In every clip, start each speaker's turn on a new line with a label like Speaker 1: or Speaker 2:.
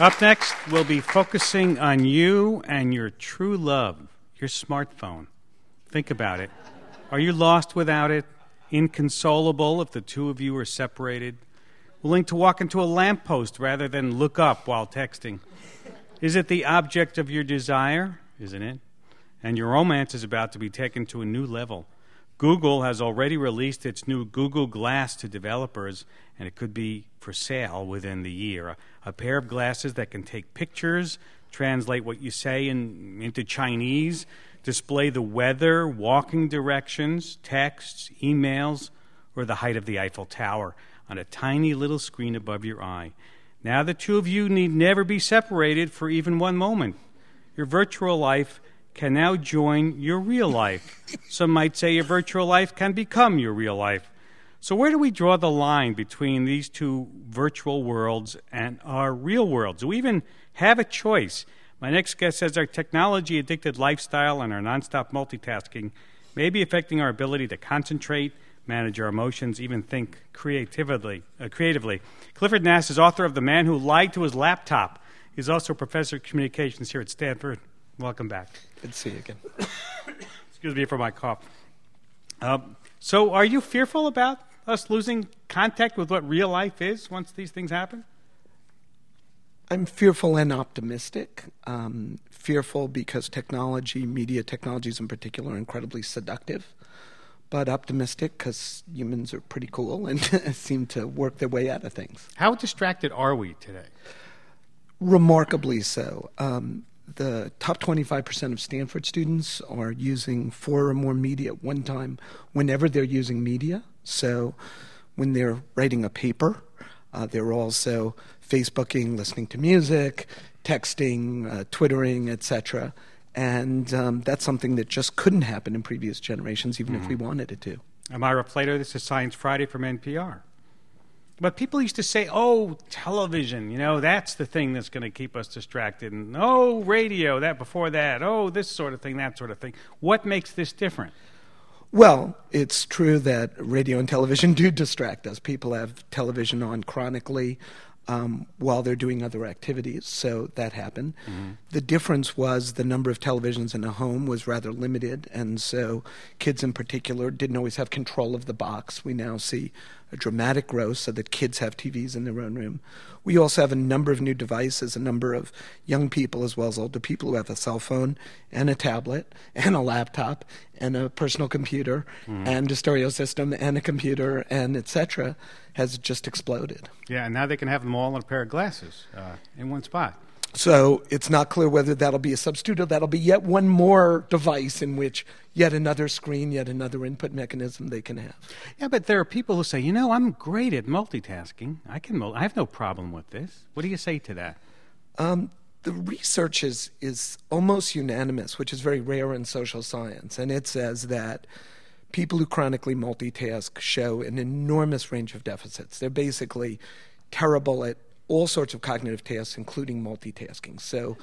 Speaker 1: Up next, we'll be focusing on you and your true love, your smartphone. Think about it. Are you lost without it? Inconsolable if the two of you are separated? Willing to walk into a lamppost rather than look up while texting? Is it the object of your desire? Isn't it? And your romance is about to be taken to a new level. Google has already released its new Google Glass to developers, and it could be for sale within the year. A, a pair of glasses that can take pictures, translate what you say in, into Chinese, display the weather, walking directions, texts, emails, or the height of the Eiffel Tower on a tiny little screen above your eye. Now the two of you need never be separated for even one moment. Your virtual life can now join your real life. Some might say your virtual life can become your real life. So, where do we draw the line between these two virtual worlds and our real worlds? Do we even have a choice? My next guest says our technology addicted lifestyle and our nonstop multitasking may be affecting our ability to concentrate, manage our emotions, even think creatively. Uh, creatively. Clifford Nass is author of The Man Who Lied to His Laptop. He's also a professor of communications here at Stanford. Welcome back.
Speaker 2: Good to see you again.
Speaker 1: Excuse me for my cough. Um, so, are you fearful about us losing contact with what real life is once these things happen?
Speaker 2: I'm fearful and optimistic. Um, fearful because technology, media technologies in particular, are incredibly seductive, but optimistic because humans are pretty cool and seem to work their way out of things.
Speaker 1: How distracted are we today?
Speaker 2: Remarkably so. Um, the top 25% of Stanford students are using four or more media at one time whenever they're using media. So when they're writing a paper, uh, they're also Facebooking, listening to music, texting, uh, Twittering, etc. And um, that's something that just couldn't happen in previous generations, even mm-hmm. if we mm-hmm. wanted it to.
Speaker 1: I'm Ira Flatow. This is Science Friday from NPR. But people used to say, oh, television, you know, that's the thing that's going to keep us distracted. And oh, radio, that before that. Oh, this sort of thing, that sort of thing. What makes this different?
Speaker 2: Well, it's true that radio and television do distract us. People have television on chronically um, while they're doing other activities, so that happened. Mm-hmm. The difference was the number of televisions in a home was rather limited, and so kids in particular didn't always have control of the box. We now see a dramatic growth so that kids have TVs in their own room. We also have a number of new devices, a number of young people as well as older people who have a cell phone and a tablet and a laptop and a personal computer mm-hmm. and a stereo system and a computer and etc. has just exploded.
Speaker 1: Yeah, and now they can have them all in a pair of glasses uh, in one spot.
Speaker 2: So it's not clear whether that'll be a substitute or that'll be yet one more device in which yet another screen, yet another input mechanism they can have.
Speaker 1: Yeah, but there are people who say, you know, I'm great at multitasking. I can. I have no problem with this. What do you say to that?
Speaker 2: Um, the research is is almost unanimous, which is very rare in social science, and it says that people who chronically multitask show an enormous range of deficits. They're basically terrible at all sorts of cognitive tasks, including multitasking. So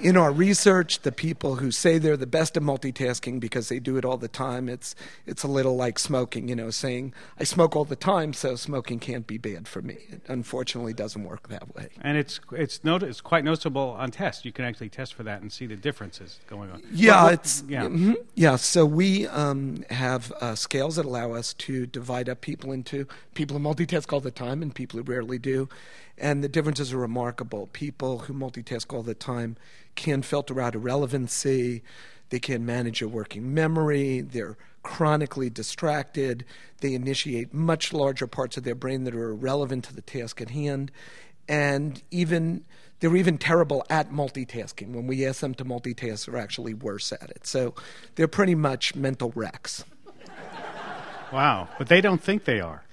Speaker 2: in our research, the people who say they're the best at multitasking because they do it all the time, it's it's a little like smoking, you know, saying I smoke all the time, so smoking can't be bad for me. It unfortunately doesn't work that way.
Speaker 1: And it's it's not, it's quite noticeable on tests. You can actually test for that and see the differences going on.
Speaker 2: Yeah, it's yeah, mm-hmm, yeah. So we um, have uh, scales that allow us to divide up people into people who multitask all the time and people who rarely do, and the differences are remarkable. People who multitask all the time can filter out irrelevancy, they can manage a working memory, they're chronically distracted, they initiate much larger parts of their brain that are irrelevant to the task at hand, and even they're even terrible at multitasking. When we ask them to multitask, they're actually worse at it. So they're pretty much mental wrecks.
Speaker 1: Wow, but they don't think they are.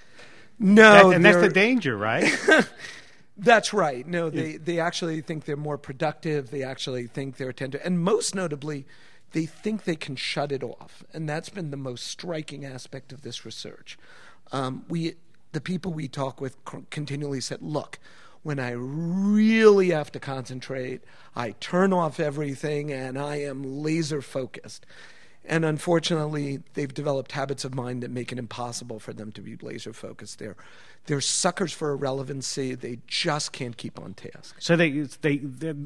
Speaker 2: No,
Speaker 1: that, and that's the danger, right?
Speaker 2: That's right. No, they, they actually think they're more productive. They actually think they're attentive. And most notably, they think they can shut it off. And that's been the most striking aspect of this research. Um, we, the people we talk with continually said, look, when I really have to concentrate, I turn off everything and I am laser focused. And unfortunately, they've developed habits of mind that make it impossible for them to be laser focused. They're, they're suckers for irrelevancy. They just can't keep on task.
Speaker 1: So they, they,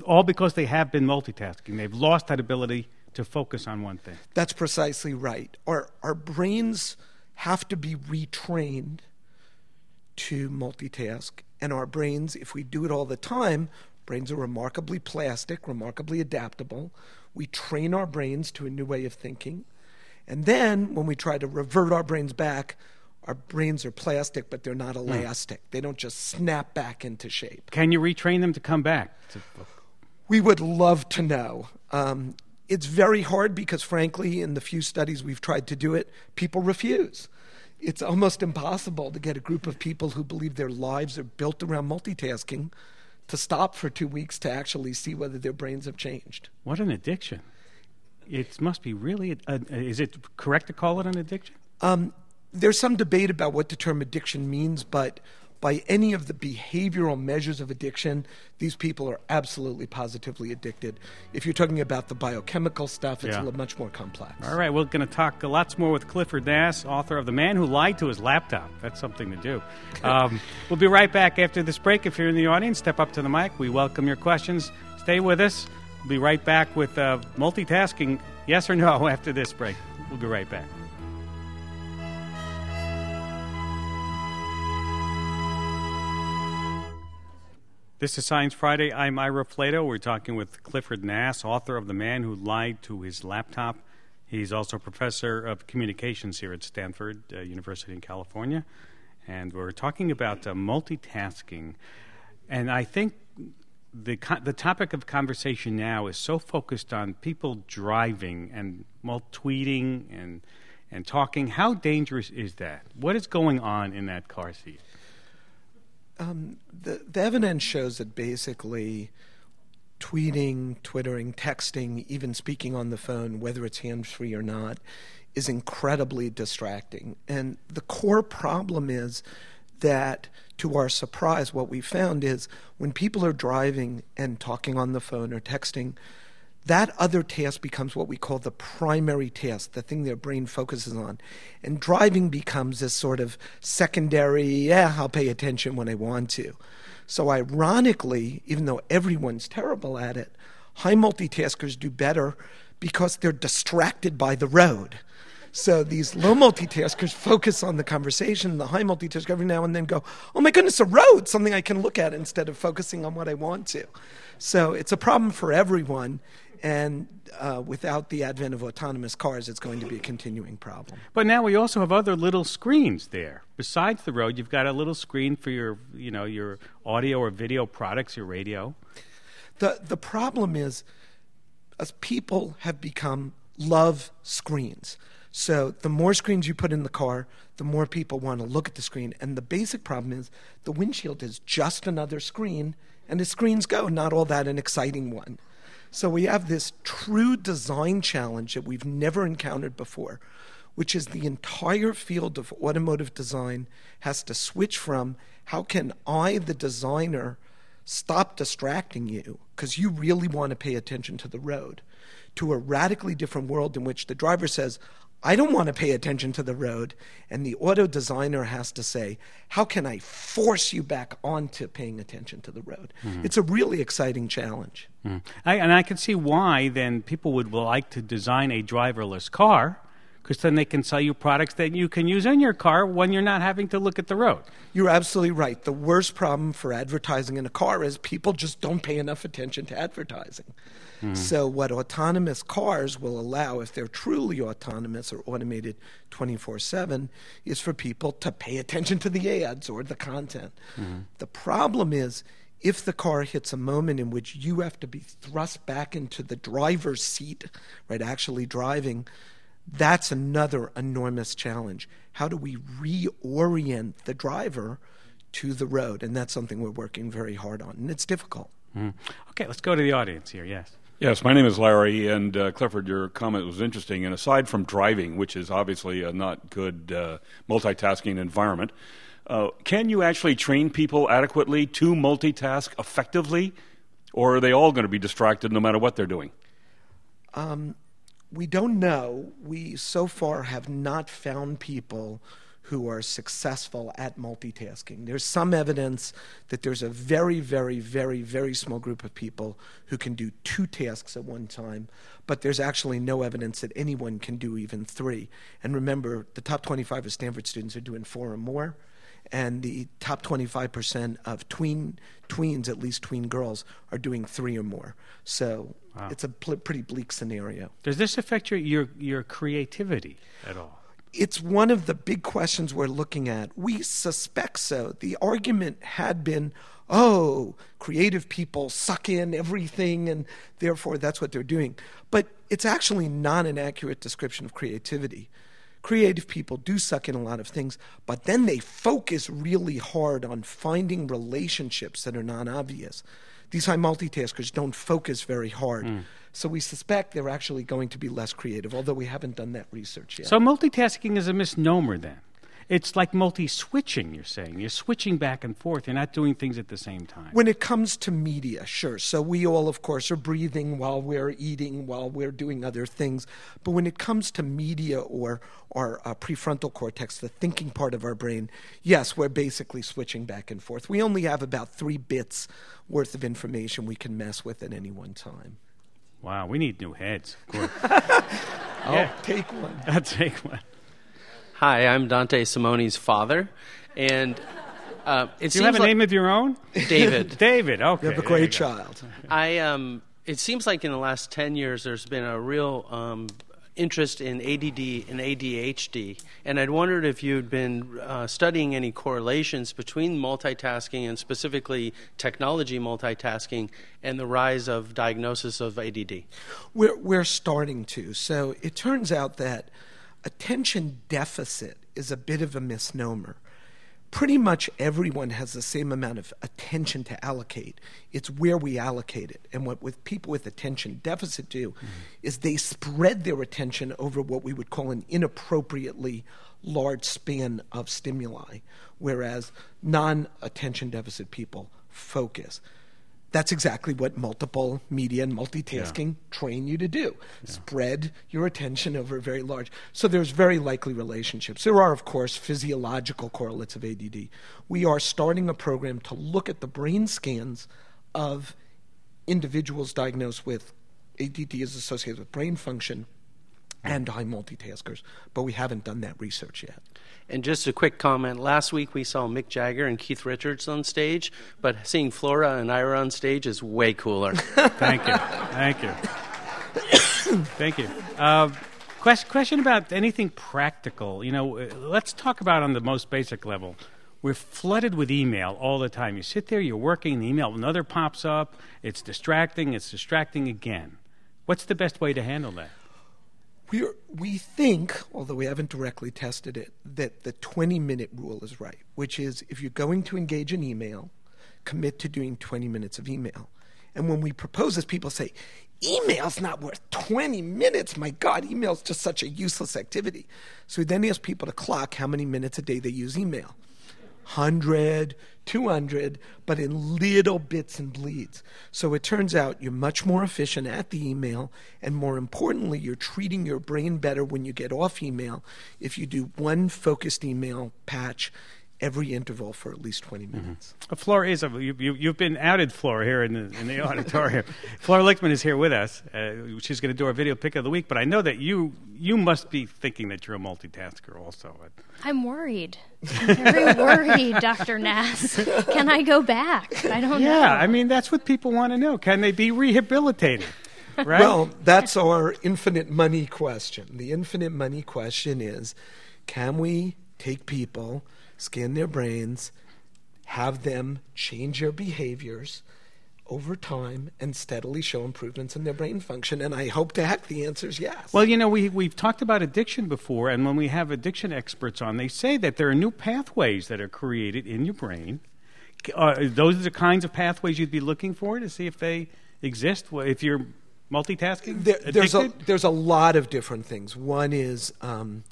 Speaker 1: all because they have been multitasking, they've lost that ability to focus on one thing.
Speaker 2: That's precisely right. Our, our brains have to be retrained to multitask. And our brains, if we do it all the time, brains are remarkably plastic, remarkably adaptable. We train our brains to a new way of thinking. And then when we try to revert our brains back, our brains are plastic, but they're not elastic. They don't just snap back into shape.
Speaker 1: Can you retrain them to come back?
Speaker 2: We would love to know. Um, it's very hard because, frankly, in the few studies we've tried to do it, people refuse. It's almost impossible to get a group of people who believe their lives are built around multitasking to stop for two weeks to actually see whether their brains have changed.
Speaker 1: What an addiction. It must be really, is it correct to call it an addiction?
Speaker 2: Um, there's some debate about what the term addiction means, but by any of the behavioral measures of addiction, these people are absolutely positively addicted. If you're talking about the biochemical stuff, it's
Speaker 1: Yeah.
Speaker 2: a little much more complex.
Speaker 1: All right, we're going to talk lots more with Clifford Nass, author of The Man Who Lied to His Laptop. That's something to do. Um, we'll be right back after this break. If you're in the audience, step up to the mic. We welcome your questions. Stay with us. We'll be right back with uh, multitasking, yes or no, after this break. We'll be right back. This is Science Friday. I'm Ira Flatow. We're talking with Clifford Nass, author of The Man Who Lied to His Laptop. He's also professor of communications here at Stanford uh, University in California. And we're talking about uh, multitasking. And I think the, co- the topic of conversation now is so focused on people driving and tweeting and, and talking. How dangerous is that? What is going on in that car seat?
Speaker 2: Um, the, the evidence shows that basically tweeting, twittering, texting, even speaking on the phone, whether it's hands free or not, is incredibly distracting. And the core problem is that, to our surprise, what we found is when people are driving and talking on the phone or texting, that other task becomes what we call the primary task, the thing their brain focuses on. And driving becomes this sort of secondary, yeah, I'll pay attention when I want to. So, ironically, even though everyone's terrible at it, high multitaskers do better because they're distracted by the road. So these low multitaskers focus on the conversation. The high multitasker every now and then go, "Oh my goodness, a road! Something I can look at instead of focusing on what I want to." So it's a problem for everyone, and uh, without the advent of autonomous cars, it's going to be a continuing problem.
Speaker 1: But now we also have other little screens there. Besides the road, you've got a little screen for your, you know, your audio or video products, your radio.
Speaker 2: The the problem is, as people have become love screens. So the more screens you put in the car, the more people want to look at the screen. And the basic problem is the windshield is just another screen, and the screens go, not all that an exciting one. So we have this true design challenge that we've never encountered before, which is the entire field of automotive design has to switch from how can I, the designer, stop distracting you? Because you really want to pay attention to the road to a radically different world in which the driver says, I don't want to pay attention to the road. And the auto designer has to say, How can I force you back onto paying attention to the road? It's a really exciting challenge.
Speaker 1: Mm. I, and I can see why then people would like to design a driverless car, because then they can sell you products that you can use in your car when you're not having to look at the road.
Speaker 2: You're absolutely right. The worst problem for advertising in a car is people just don't pay enough attention to advertising. Hmm. So, what autonomous cars will allow, if they're truly autonomous or automated 24 7, is for people to pay attention to the ads or the content. Hmm. The problem is, if the car hits a moment in which you have to be thrust back into the driver's seat, right, actually driving, that's another enormous challenge. How do we reorient the driver to the road? And that's something we're working very hard on, and it's difficult.
Speaker 1: Mm. Okay, let's go to the audience here. Yes.
Speaker 3: Yes, my name is Larry, and uh, Clifford, your comment was interesting. And aside from driving, which is obviously a not good uh, multitasking environment, uh, can you actually train people adequately to multitask effectively, or are they all going to be distracted no matter what they're doing?
Speaker 2: We don't know. We so far have not found people who are successful at multitasking. There's some evidence that there's a very, very, very, very small group of people who can do two tasks at one time, but there's actually no evidence that anyone can do even three. And remember, the top 25 of Stanford students are doing four or more, and the top 25% of tween tweens, at least tween girls, are doing three or more. So
Speaker 1: Wow.
Speaker 2: it's a pl- pretty bleak scenario.
Speaker 1: Does this affect your, your, your creativity at all?
Speaker 2: it's one of the big questions we're looking at. We suspect so. The argument had been, oh, creative people suck in everything, and therefore that's what they're doing. But it's actually not an accurate description of creativity. Creative people do suck in a lot of things, but then they focus really hard on finding relationships that are non obvious. These high multitaskers don't focus very hard. Hmm. So we suspect they're actually going to be less creative, although we haven't done that research yet.
Speaker 1: So multitasking is a misnomer then. It's like multi switching, you're saying. You're switching back and forth. You're not doing things at the same time.
Speaker 2: When it comes to media, sure. So we all, of course, are breathing while we're eating, while we're doing other things. But when it comes to media or our uh, prefrontal cortex, the thinking part of our brain, yes, we're basically switching back and forth. We only have about three bits worth of information we can mess with at any one time.
Speaker 1: Wow, we need new heads. Of course.
Speaker 2: I'll
Speaker 1: Yeah.
Speaker 2: take one.
Speaker 1: I'll take one.
Speaker 4: Hi, I'm Dante Simone's father, and uh, it
Speaker 1: Do you have a
Speaker 4: like
Speaker 1: name of your own?
Speaker 4: David.
Speaker 1: David, okay.
Speaker 2: You have a great child.
Speaker 4: I um, it seems like in the last ten years there's been a real um, interest in ADD and ADHD, and I'd wondered if you'd been uh, studying any correlations between multitasking and specifically technology multitasking and the rise of diagnosis of ADD.
Speaker 2: We're, we're starting to. So it turns out that attention deficit is a bit of a misnomer. Pretty much everyone has the same amount of attention to allocate. It's where we allocate it. And what with people with attention deficit do is they spread their attention over what we would call an inappropriately large span of stimuli, whereas non attention deficit people focus. That's exactly what multiple media and multitasking train you to do. Spread your attention over very large. So there's very likely relationships. There are, of course, physiological correlates of ADD. We are starting a program to look at the brain scans of individuals diagnosed with ADD is associated with brain function and high multitaskers, but we haven't done that research yet.
Speaker 4: And just a quick comment. Last week we saw Mick Jagger and Keith Richards on stage, but seeing Flora and Ira on stage is way cooler.
Speaker 1: Thank you. Thank you. Thank you. Uh, question, question about anything practical. You know, uh, let's talk about on the most basic level. We're flooded with email all the time. You sit there, you're working, the email, another pops up. It's distracting. It's distracting again. What's the best way to handle that?
Speaker 2: We we think, although we haven't directly tested it, that the 20 minute rule is right, which is if you're going to engage in email, commit to doing 20 minutes of email. And when we propose this, people say, email's not worth 20 minutes. My God, email's just such a useless activity. So we then ask people to clock how many minutes a day they use email. 100, 200, but in little bits and bleeds. So it turns out you're much more efficient at the email, and more importantly, you're treating your brain better when you get off email if you do one focused email patch every interval for at least 20 minutes.
Speaker 1: Uh, Flora is a, you, you, you've been outed, Flora, here in the, in the auditorium. Flora Lichtman is here with us. Uh, she's going to do our video pick of the week, but I know that you you must be thinking that you're a multitasker also.
Speaker 5: I'm worried. I'm very worried, Dr. Nass. Can I go back? I don't know.
Speaker 1: Yeah, I mean that's what people want to know. Can they be rehabilitated? Right?
Speaker 2: Well, that's our infinite money question. The infinite money question is can we take people, scan their brains, have them change their behaviors over time, and steadily show improvements in their brain function? And I hope to heck the answer is yes.
Speaker 1: Well, you know, we, we've talked about addiction before, and when we have addiction experts on, they say that there are new pathways that are created in your brain. Uh, those are the kinds of pathways you'd be looking for to see if they exist. If you're multitasking,
Speaker 2: There, there's, a, there's a lot of different things. One is um,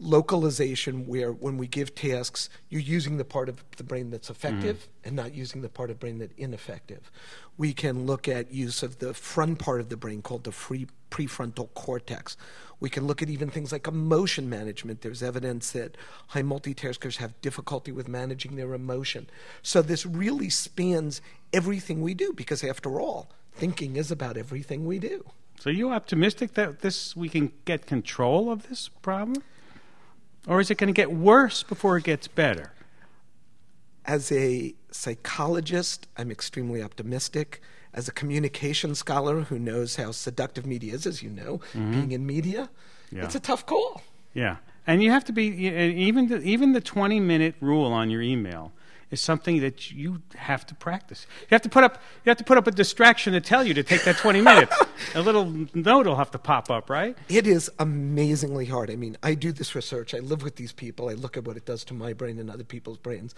Speaker 2: localization where when we give tasks, you're using the part of the brain that's effective mm-hmm. and not using the part of brain that's ineffective. We can look at use of the front part of the brain called the free prefrontal cortex. We can look at even things like emotion management. There's evidence that high multitaskers have difficulty with managing their emotion. So this really spans everything we do because after all, thinking is about everything we do.
Speaker 1: So are you optimistic that this we can get control of this problem? Or is it going to get worse before it gets better?
Speaker 2: As a psychologist, I'm extremely optimistic. As a communication scholar who knows how seductive media is, as you know, mm-hmm. being in media,
Speaker 1: Yeah.
Speaker 2: it's a tough call.
Speaker 1: Yeah, and you have to be even the, even the twenty minute rule on your email is something that you have to practice. You have to put up you have to put up a distraction to tell you to take that twenty minutes. a little note will have to pop up, right?
Speaker 2: It is amazingly hard. I mean, I do this research. I live with these people. I look at what it does to my brain and other people's brains,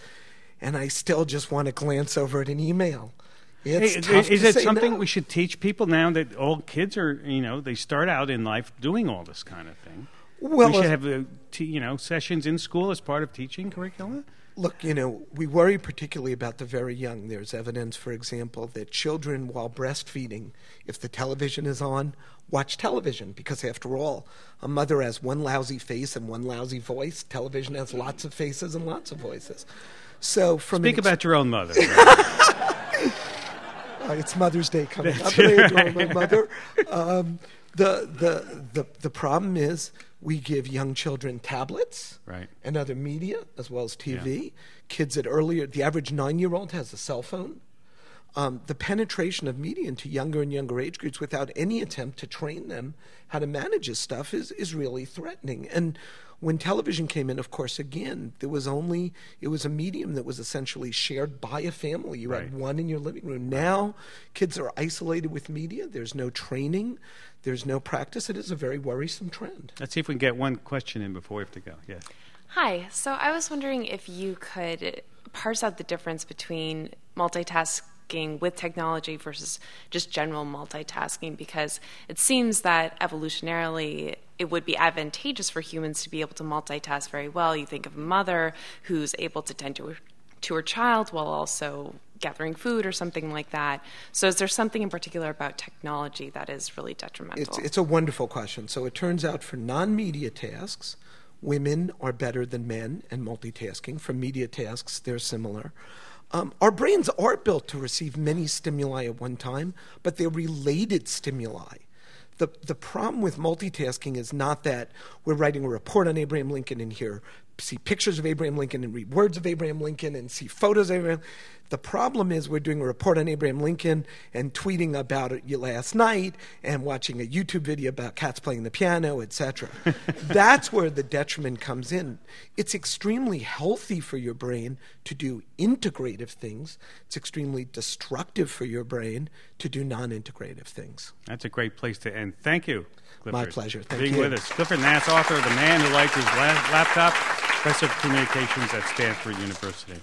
Speaker 2: and I still just want to glance over at an email. It's
Speaker 1: Hey, is it something
Speaker 2: no.
Speaker 1: we should teach people now that all kids are you know they start out in life doing all this kind of thing?
Speaker 2: Well,
Speaker 1: we should have uh, t- you know sessions in school as part of teaching curricula.
Speaker 2: Look, you know, we worry particularly about the very young. There's evidence, for example, that children, while breastfeeding, if the television is on, watch television because, after all, a mother has one lousy face and one lousy voice. Television has lots of faces and lots of voices. So, from
Speaker 1: Speak
Speaker 2: ex-
Speaker 1: about your own mother.
Speaker 2: Uh, it's Mother's Day coming up, and I adore my mother. Um, the, the, the, the problem is we give young children tablets
Speaker 1: Right.
Speaker 2: and other media as well as TV. Kids at earlier, the average nine year old has a cell phone. Um, the penetration of media into younger and younger age groups without any attempt to train them how to manage this stuff is, is really threatening. And when television came in, of course, again, there was only, it was a medium that was essentially shared by a family. You
Speaker 1: Right.
Speaker 2: had one in your living room. Now, kids are isolated with media. There's no training, there's no practice. It is a very worrisome trend.
Speaker 1: Let's see if we can get one question in before we have to go. Yes.
Speaker 6: Hi. So I was wondering if you could parse out the difference between with technology versus just general multitasking because it seems that evolutionarily it would be advantageous for humans to be able to multitask very well. You think of a mother who's able to tend to her, to her child while also gathering food or something like that. So is there something in particular about technology that is really detrimental?
Speaker 2: It's, it's a wonderful question. So it turns out for non media tasks, women are better than men in multitasking. For media tasks, they're similar. Um, our brains are built to receive many stimuli at one time, but they're related stimuli. The, the problem with multitasking is not that we're writing a report on Abraham Lincoln and here see pictures of Abraham Lincoln and read words of Abraham Lincoln and see photos of Abraham. The problem is we're doing a report on Abraham Lincoln and tweeting about it last night and watching a YouTube video about cats playing the piano, etc. That's where the detriment comes in. It's extremely healthy for your brain to do integrative things. It's extremely destructive for your brain to do non-integrative things.
Speaker 1: That's a great place to end. Thank you. Clifford,
Speaker 2: My pleasure.
Speaker 1: for
Speaker 2: Thank
Speaker 1: being
Speaker 2: you.
Speaker 1: with us. Clifford Nass, author of The Man Who Liked His Laptop, professor of communications at Stanford University.